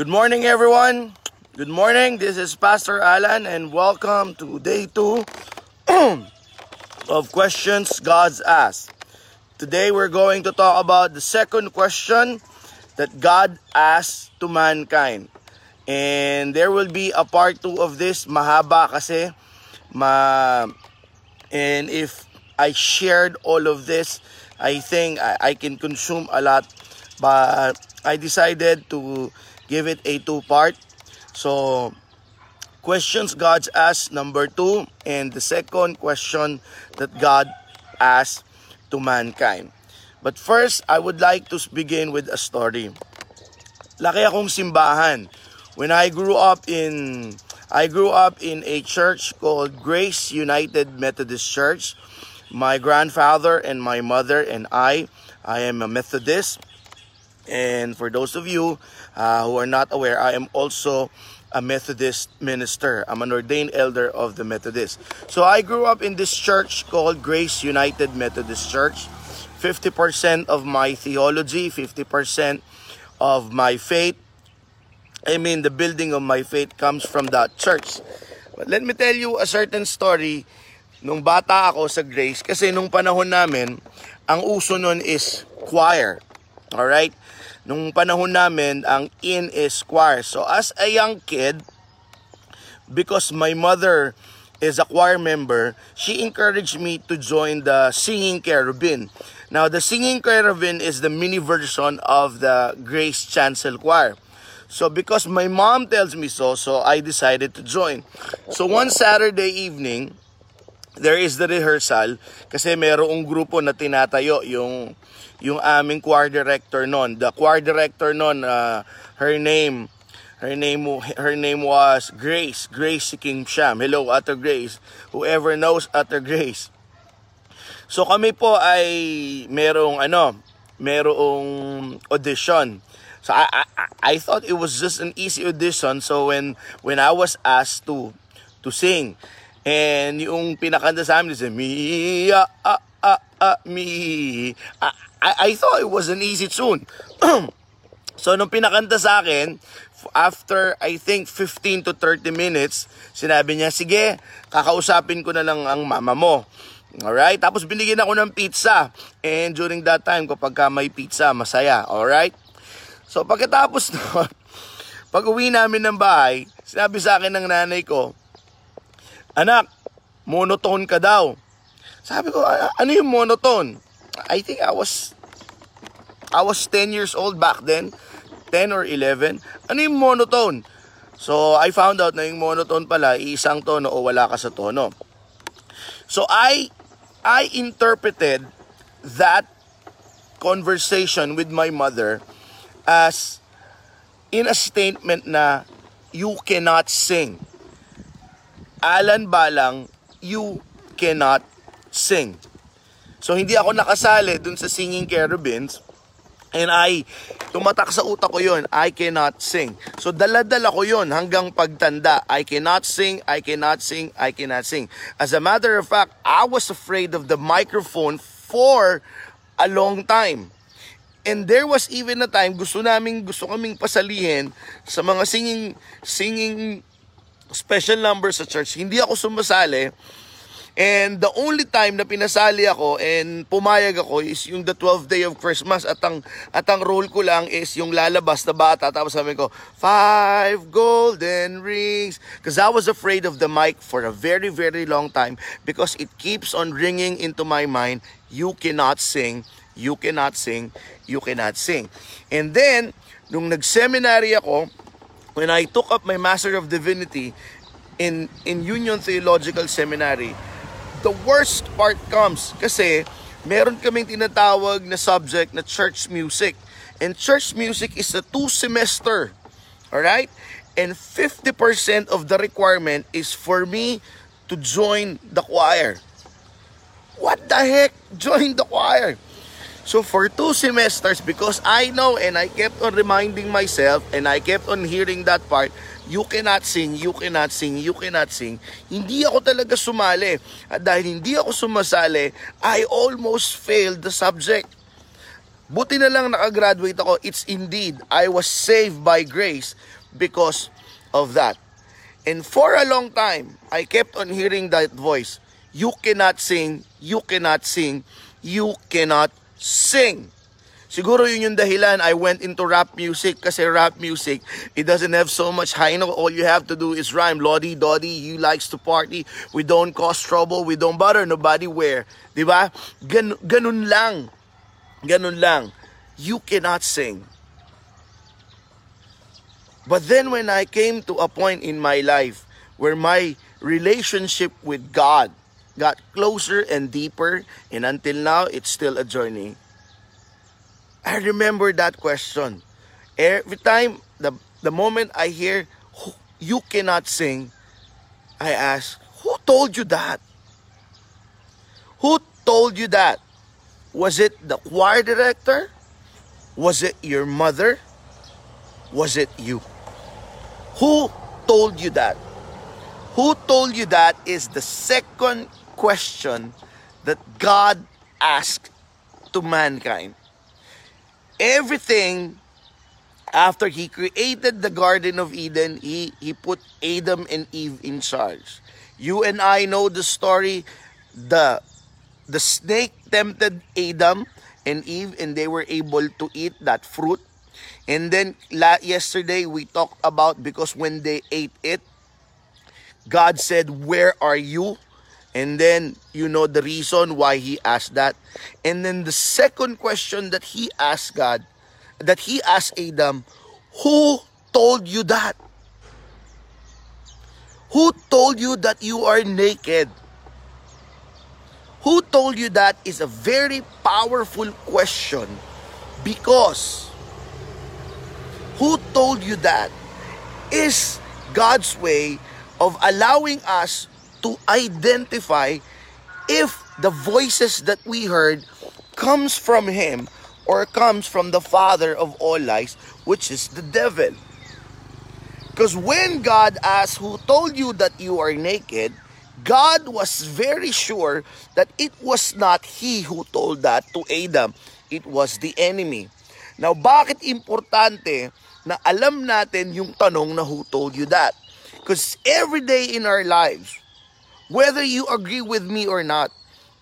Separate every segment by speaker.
Speaker 1: Good morning, everyone. Good morning. This is Pastor Alan, and welcome to day two of questions God's asked. Today, we're going to talk about the second question that God asked to mankind. And there will be a part two of this. Mahaba kasi. Ma and if I shared all of this, I think I, I can consume a lot. But I decided to give it a two-part. So, questions God's asked, number two. And the second question that God asked to mankind. But first, I would like to begin with a story. Laki akong simbahan. When I grew up in I grew up in a church called Grace United Methodist Church. My grandfather and my mother and I, I am a Methodist. And for those of you uh, who are not aware, I am also a Methodist minister. I'm an ordained elder of the Methodist. So I grew up in this church called Grace United Methodist Church. 50% of my theology, 50% of my faith, I mean, the building of my faith comes from that church. But let me tell you a certain story nung bata ako sa Grace kasi nung panahon namin, ang uso nun is choir. Alright? Nung panahon namin, ang in is choir. So as a young kid, because my mother is a choir member, she encouraged me to join the Singing Carabin. Now, the Singing Carabin is the mini version of the Grace Chancel Choir. So because my mom tells me so, so I decided to join. So one Saturday evening, there is the rehearsal kasi merong grupo na tinatayo yung yung aming choir director noon. The choir director noon, uh, her name her name her name was Grace, Grace King Sham. Hello Utter Grace. Whoever knows Utter Grace. So kami po ay merong ano, merong audition. So I, I I thought it was just an easy audition. So when when I was asked to to sing, and yung pinakanta sa amin is me ah ah ah ah me. I, I, I thought it was an easy tune. so nung pinakanta sa akin, after I think 15 to 30 minutes, sinabi niya, sige, kakausapin ko na lang ang mama mo. Alright? Tapos binigyan ako ng pizza. And during that time, kapag ka may pizza, masaya. Alright? So pagkatapos noon, pag uwi namin ng bahay, sinabi sa akin ng nanay ko, Anak, monotone ka daw. Sabi ko, ano yung monotone? I think I was I was 10 years old back then. 10 or 11. Ano yung monotone? So, I found out na yung monotone pala, isang tono o wala ka sa tono. So, I, I interpreted that conversation with my mother as in a statement na you cannot sing. Alan Balang, you cannot sing. So hindi ako nakasali dun sa singing carabins and I tumatak sa utak ko yon I cannot sing. So daladala ko yon hanggang pagtanda. I cannot sing, I cannot sing, I cannot sing. As a matter of fact, I was afraid of the microphone for a long time. And there was even a time gusto namin gusto kaming pasalihin sa mga singing singing special numbers sa church. Hindi ako sumasali. And the only time na pinasali ako and pumayag ako is yung the 12th day of Christmas at ang at ang role ko lang is yung lalabas na bata tapos sabi ko five golden rings because I was afraid of the mic for a very very long time because it keeps on ringing into my mind you cannot sing you cannot sing, you cannot sing. And then, nung nag-seminary ako, when I took up my Master of Divinity in, in Union Theological Seminary, the worst part comes kasi meron kaming tinatawag na subject na church music. And church music is a two semester. Alright? And 50% of the requirement is for me to join the choir. What the heck? Join the choir. So for two semesters, because I know and I kept on reminding myself and I kept on hearing that part, you cannot sing, you cannot sing, you cannot sing. Hindi ako talaga sumali. At dahil hindi ako sumasali, I almost failed the subject. Buti na lang nakagraduate ako. It's indeed, I was saved by grace because of that. And for a long time, I kept on hearing that voice. You cannot sing, you cannot sing, you cannot sing. Siguro yun yung dahilan I went into rap music kasi rap music, it doesn't have so much high note. All you have to do is rhyme. Lodi, Dodi, he likes to party. We don't cause trouble. We don't bother nobody where. Di ba? Gan ganun lang. Ganun lang. You cannot sing. But then when I came to a point in my life where my relationship with God got closer and deeper, and until now, it's still a journey. I remember that question. Every time, the, the moment I hear, you cannot sing, I ask, who told you that? Who told you that? Was it the choir director? Was it your mother? Was it you? Who told you that? Who told you that is the second question that God asked to mankind everything after he created the Garden of Eden, he, he put Adam and Eve in charge. You and I know the story. The, the snake tempted Adam and Eve and they were able to eat that fruit. And then yesterday we talked about because when they ate it, God said, Where are you? And then you know the reason why he asked that. And then the second question that he asked God, that he asked Adam, who told you that? Who told you that you are naked? Who told you that is a very powerful question because who told you that is God's way of allowing us to identify if the voices that we heard comes from him or comes from the father of all lies which is the devil. Because when God asked who told you that you are naked? God was very sure that it was not he who told that to Adam. It was the enemy. Now bakit importante na alam natin yung tanong na who told you that? Because every day in our lives Whether you agree with me or not,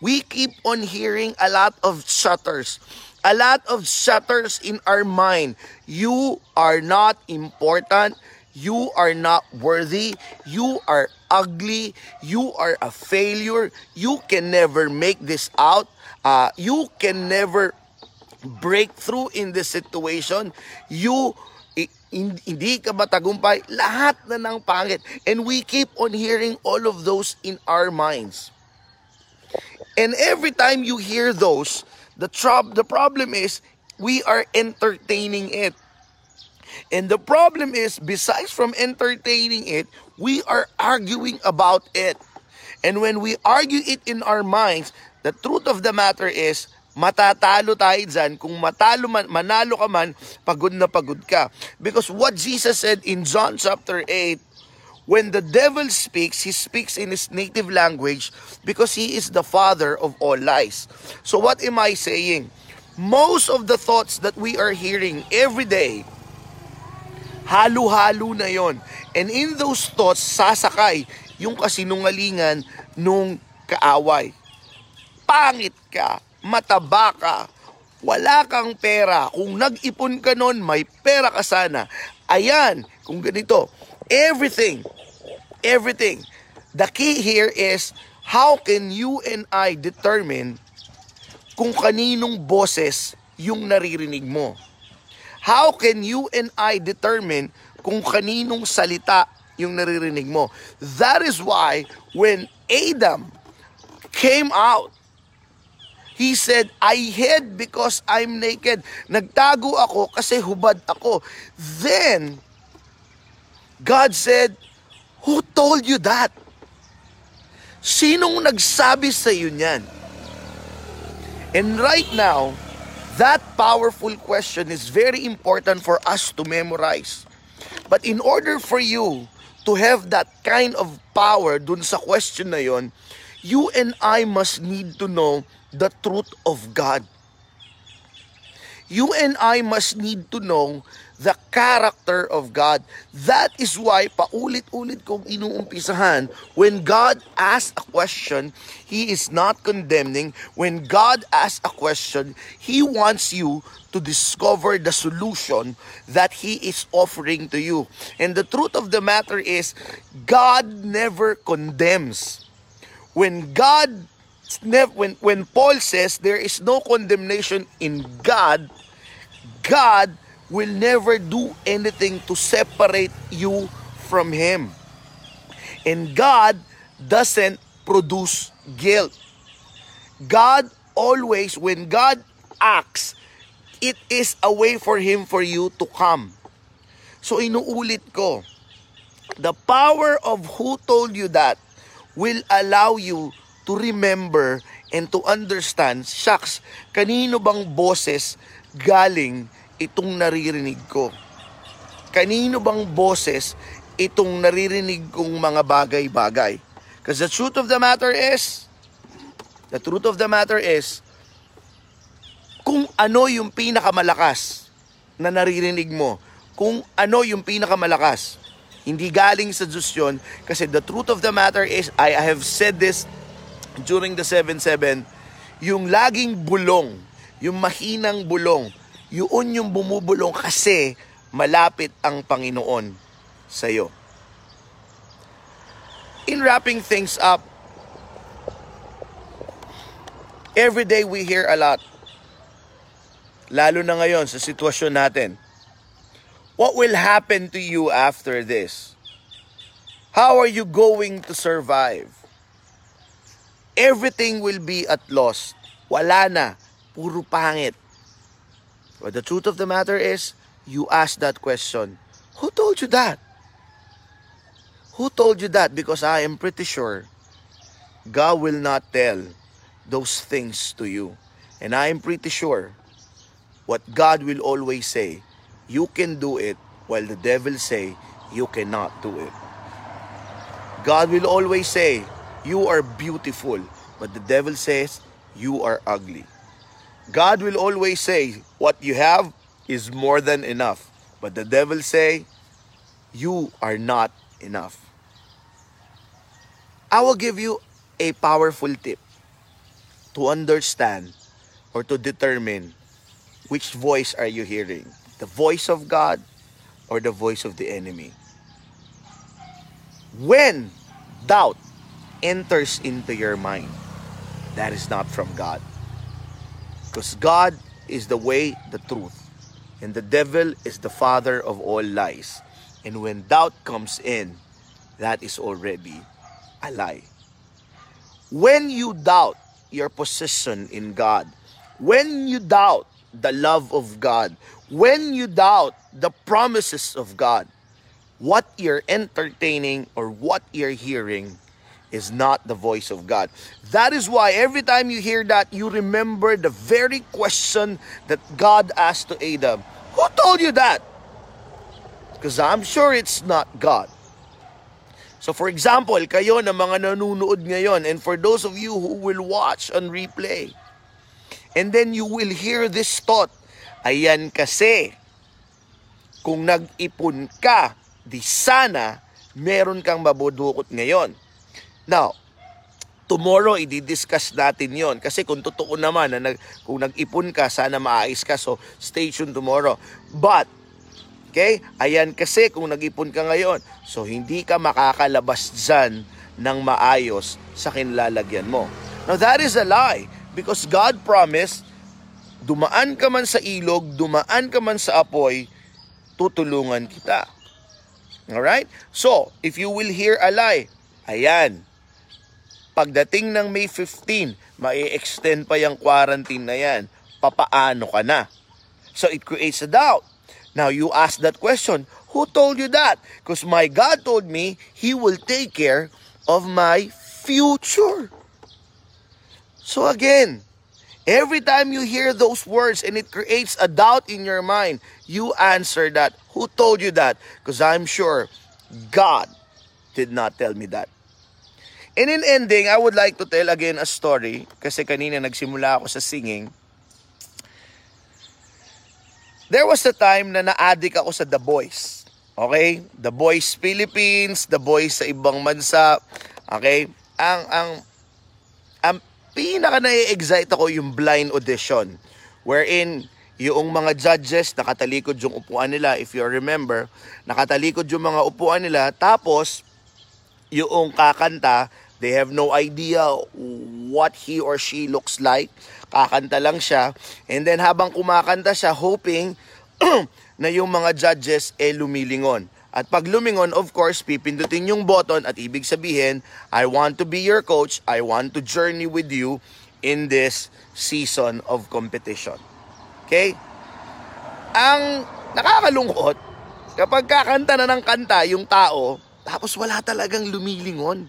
Speaker 1: we keep on hearing a lot of shutters. A lot of shutters in our mind. You are not important. You are not worthy. You are ugly. You are a failure. You can never make this out. Uh, you can never break through in this situation. You hindi ka matagumpay, lahat na ng pangit. And we keep on hearing all of those in our minds. And every time you hear those, the, tro- the problem is we are entertaining it. And the problem is, besides from entertaining it, we are arguing about it. And when we argue it in our minds, the truth of the matter is, matatalo tayo dyan. Kung matalo man, manalo ka man, pagod na pagod ka. Because what Jesus said in John chapter 8, when the devil speaks, he speaks in his native language because he is the father of all lies. So what am I saying? Most of the thoughts that we are hearing every day, halo-halo na yon. And in those thoughts, sasakay yung kasinungalingan nung kaaway. Pangit ka, mataba ka, wala kang pera. Kung nag-ipon ka nun, may pera ka sana. Ayan, kung ganito, everything, everything. The key here is, how can you and I determine kung kaninong boses yung naririnig mo? How can you and I determine kung kaninong salita yung naririnig mo? That is why when Adam came out He said, I hid because I'm naked. Nagtago ako kasi hubad ako. Then, God said, Who told you that? Sinong nagsabi sa iyo niyan? And right now, that powerful question is very important for us to memorize. But in order for you to have that kind of power dun sa question na yon, you and I must need to know the truth of God. You and I must need to know the character of God. That is why paulit-ulit kong inuumpisahan, when God asks a question, He is not condemning. When God asks a question, He wants you to discover the solution that He is offering to you. And the truth of the matter is, God never condemns. When God when when Paul says there is no condemnation in God, God will never do anything to separate you from him. And God doesn't produce guilt. God always when God acts, it is a way for him for you to come. So inuulit ko, the power of who told you that will allow you to remember and to understand, shucks, kanino bang boses galing itong naririnig ko? Kanino bang boses itong naririnig kong mga bagay-bagay? Because the truth of the matter is, the truth of the matter is, kung ano yung pinakamalakas na naririnig mo, kung ano yung pinakamalakas, hindi galing sa Diyos yun, kasi the truth of the matter is, I have said this during the 7-7, yung laging bulong, yung mahinang bulong, yun yung bumubulong kasi malapit ang Panginoon sa iyo. In wrapping things up, every day we hear a lot. Lalo na ngayon sa sitwasyon natin. What will happen to you after this? How are you going to survive? Everything will be at loss. Wala na. Puro pangit. But the truth of the matter is, you ask that question. Who told you that? Who told you that? Because I am pretty sure God will not tell those things to you. And I am pretty sure what God will always say, you can do it, while the devil say, you cannot do it. God will always say, you are beautiful. But the devil says, you are ugly. God will always say, what you have is more than enough. But the devil say, you are not enough. I will give you a powerful tip to understand or to determine which voice are you hearing, the voice of God or the voice of the enemy. When doubt enters into your mind, that is not from God. Because God is the way, the truth. And the devil is the father of all lies. And when doubt comes in, that is already a lie. When you doubt your position in God, when you doubt the love of God, when you doubt the promises of God, what you're entertaining or what you're hearing is not the voice of God. That is why every time you hear that, you remember the very question that God asked to Adam. Who told you that? Because I'm sure it's not God. So for example, kayo na mga nanonood ngayon, and for those of you who will watch on replay, and then you will hear this thought, ayan kasi, kung nag-ipon ka, di sana meron kang mabudukot ngayon. Now, tomorrow i-discuss natin yon kasi kung totoo naman na nag, kung nag-ipon ka sana maayos ka. So stay tuned tomorrow. But okay? Ayan kasi kung nag-ipon ka ngayon. So hindi ka makakalabas dyan ng maayos sa kinlalagyan mo. Now that is a lie. Because God promised dumaan ka man sa ilog dumaan ka man sa apoy tutulungan kita. Alright? So if you will hear a lie ayan pagdating ng May 15, mai-extend pa yung quarantine na yan. Papaano ka na? So it creates a doubt. Now you ask that question, who told you that? Because my God told me He will take care of my future. So again, every time you hear those words and it creates a doubt in your mind, you answer that. Who told you that? Because I'm sure God did not tell me that. And in ending, I would like to tell again a story kasi kanina nagsimula ako sa singing. there was a time na na-addict ako sa The Boys. Okay? The Boys Philippines, The Boys sa ibang bansa. Okay? Ang ang ang pinaka na-excite ako yung blind audition wherein yung mga judges nakatalikod yung upuan nila if you remember nakatalikod yung mga upuan nila tapos yung kakanta they have no idea what he or she looks like kakanta lang siya and then habang kumakanta siya hoping na yung mga judges eh lumilingon at pag lumingon, of course, pipindutin yung button at ibig sabihin, I want to be your coach, I want to journey with you in this season of competition. Okay? Ang nakakalungkot, kapag kakanta na ng kanta yung tao, tapos wala talagang lumilingon.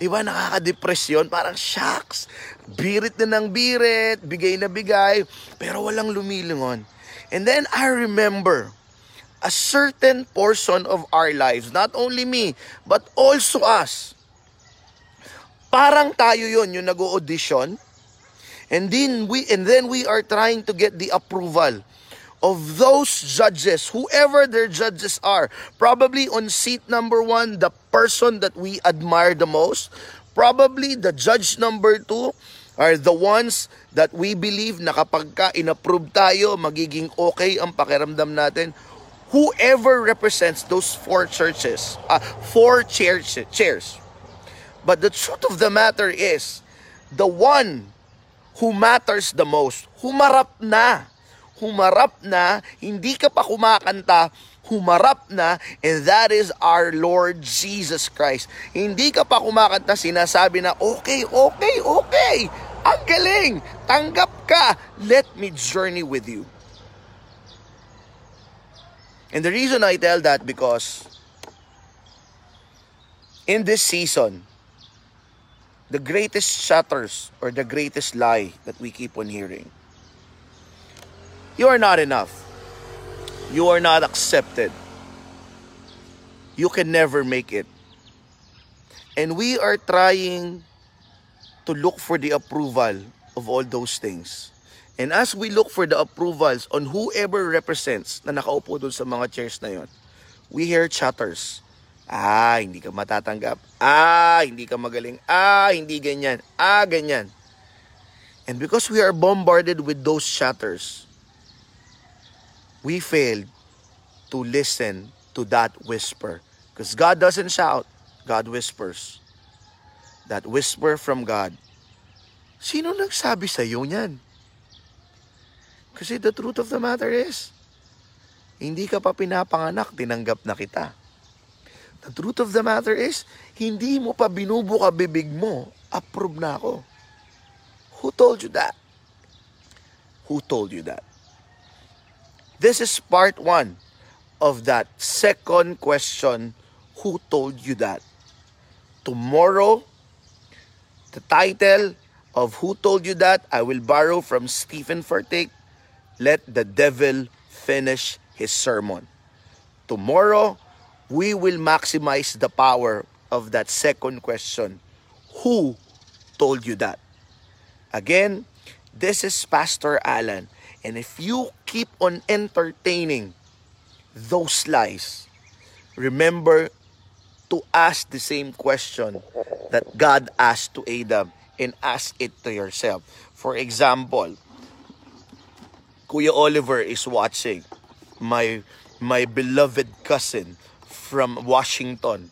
Speaker 1: Diba, nakaka-depression, parang shocks. Birit na ng birit, bigay na bigay, pero walang lumilingon. And then I remember, a certain portion of our lives, not only me, but also us. Parang tayo yon yung nag-audition, and then we and then we are trying to get the approval of those judges, whoever their judges are. Probably on seat number one, the person that we admire the most. Probably the judge number two are the ones that we believe na kapag ka inapprove tayo, magiging okay ang pakiramdam natin whoever represents those four churches, uh, four chairs, chairs. But the truth of the matter is, the one who matters the most, humarap na. Humarap na, hindi ka pa kumakanta, humarap na, and that is our Lord Jesus Christ. Hindi ka pa kumakanta, sinasabi na, okay, okay, okay, ang galing, tanggap ka, let me journey with you. And the reason I tell that because in this season, the greatest shatters or the greatest lie that we keep on hearing. You are not enough. You are not accepted. You can never make it. And we are trying to look for the approval of all those things. And as we look for the approvals on whoever represents na nakaupo doon sa mga chairs na yon, we hear chatters. Ah, hindi ka matatanggap. Ah, hindi ka magaling. Ah, hindi ganyan. Ah, ganyan. And because we are bombarded with those chatters, we fail to listen to that whisper. Because God doesn't shout, God whispers. That whisper from God. Sino nagsabi sa iyo niyan? Kasi the truth of the matter is, hindi ka pa pinapanganak, tinanggap na kita. The truth of the matter is, hindi mo pa binubuka bibig mo, approve na ako. Who told you that? Who told you that? This is part one of that second question, who told you that? Tomorrow, the title of Who Told You That, I will borrow from Stephen Furtick let the devil finish his sermon. Tomorrow, we will maximize the power of that second question. Who told you that? Again, this is Pastor Alan. And if you keep on entertaining those lies, remember to ask the same question that God asked to Adam and ask it to yourself. For example, Kuya Oliver is watching. My my beloved cousin from Washington.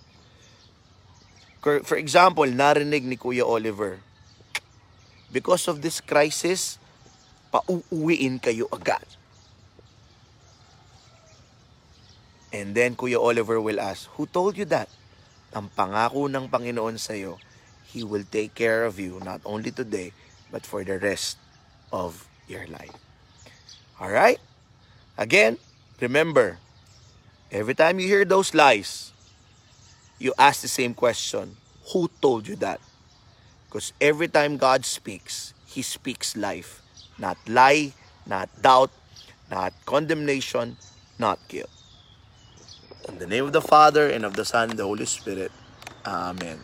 Speaker 1: For example, narinig ni Kuya Oliver, because of this crisis, pauuwiin kayo agad. And then Kuya Oliver will ask, who told you that? Ang pangako ng Panginoon sa iyo, He will take care of you not only today, but for the rest of your life. All right? Again, remember, every time you hear those lies, you ask the same question Who told you that? Because every time God speaks, He speaks life, not lie, not doubt, not condemnation, not guilt. In the name of the Father, and of the Son, and the Holy Spirit. Amen.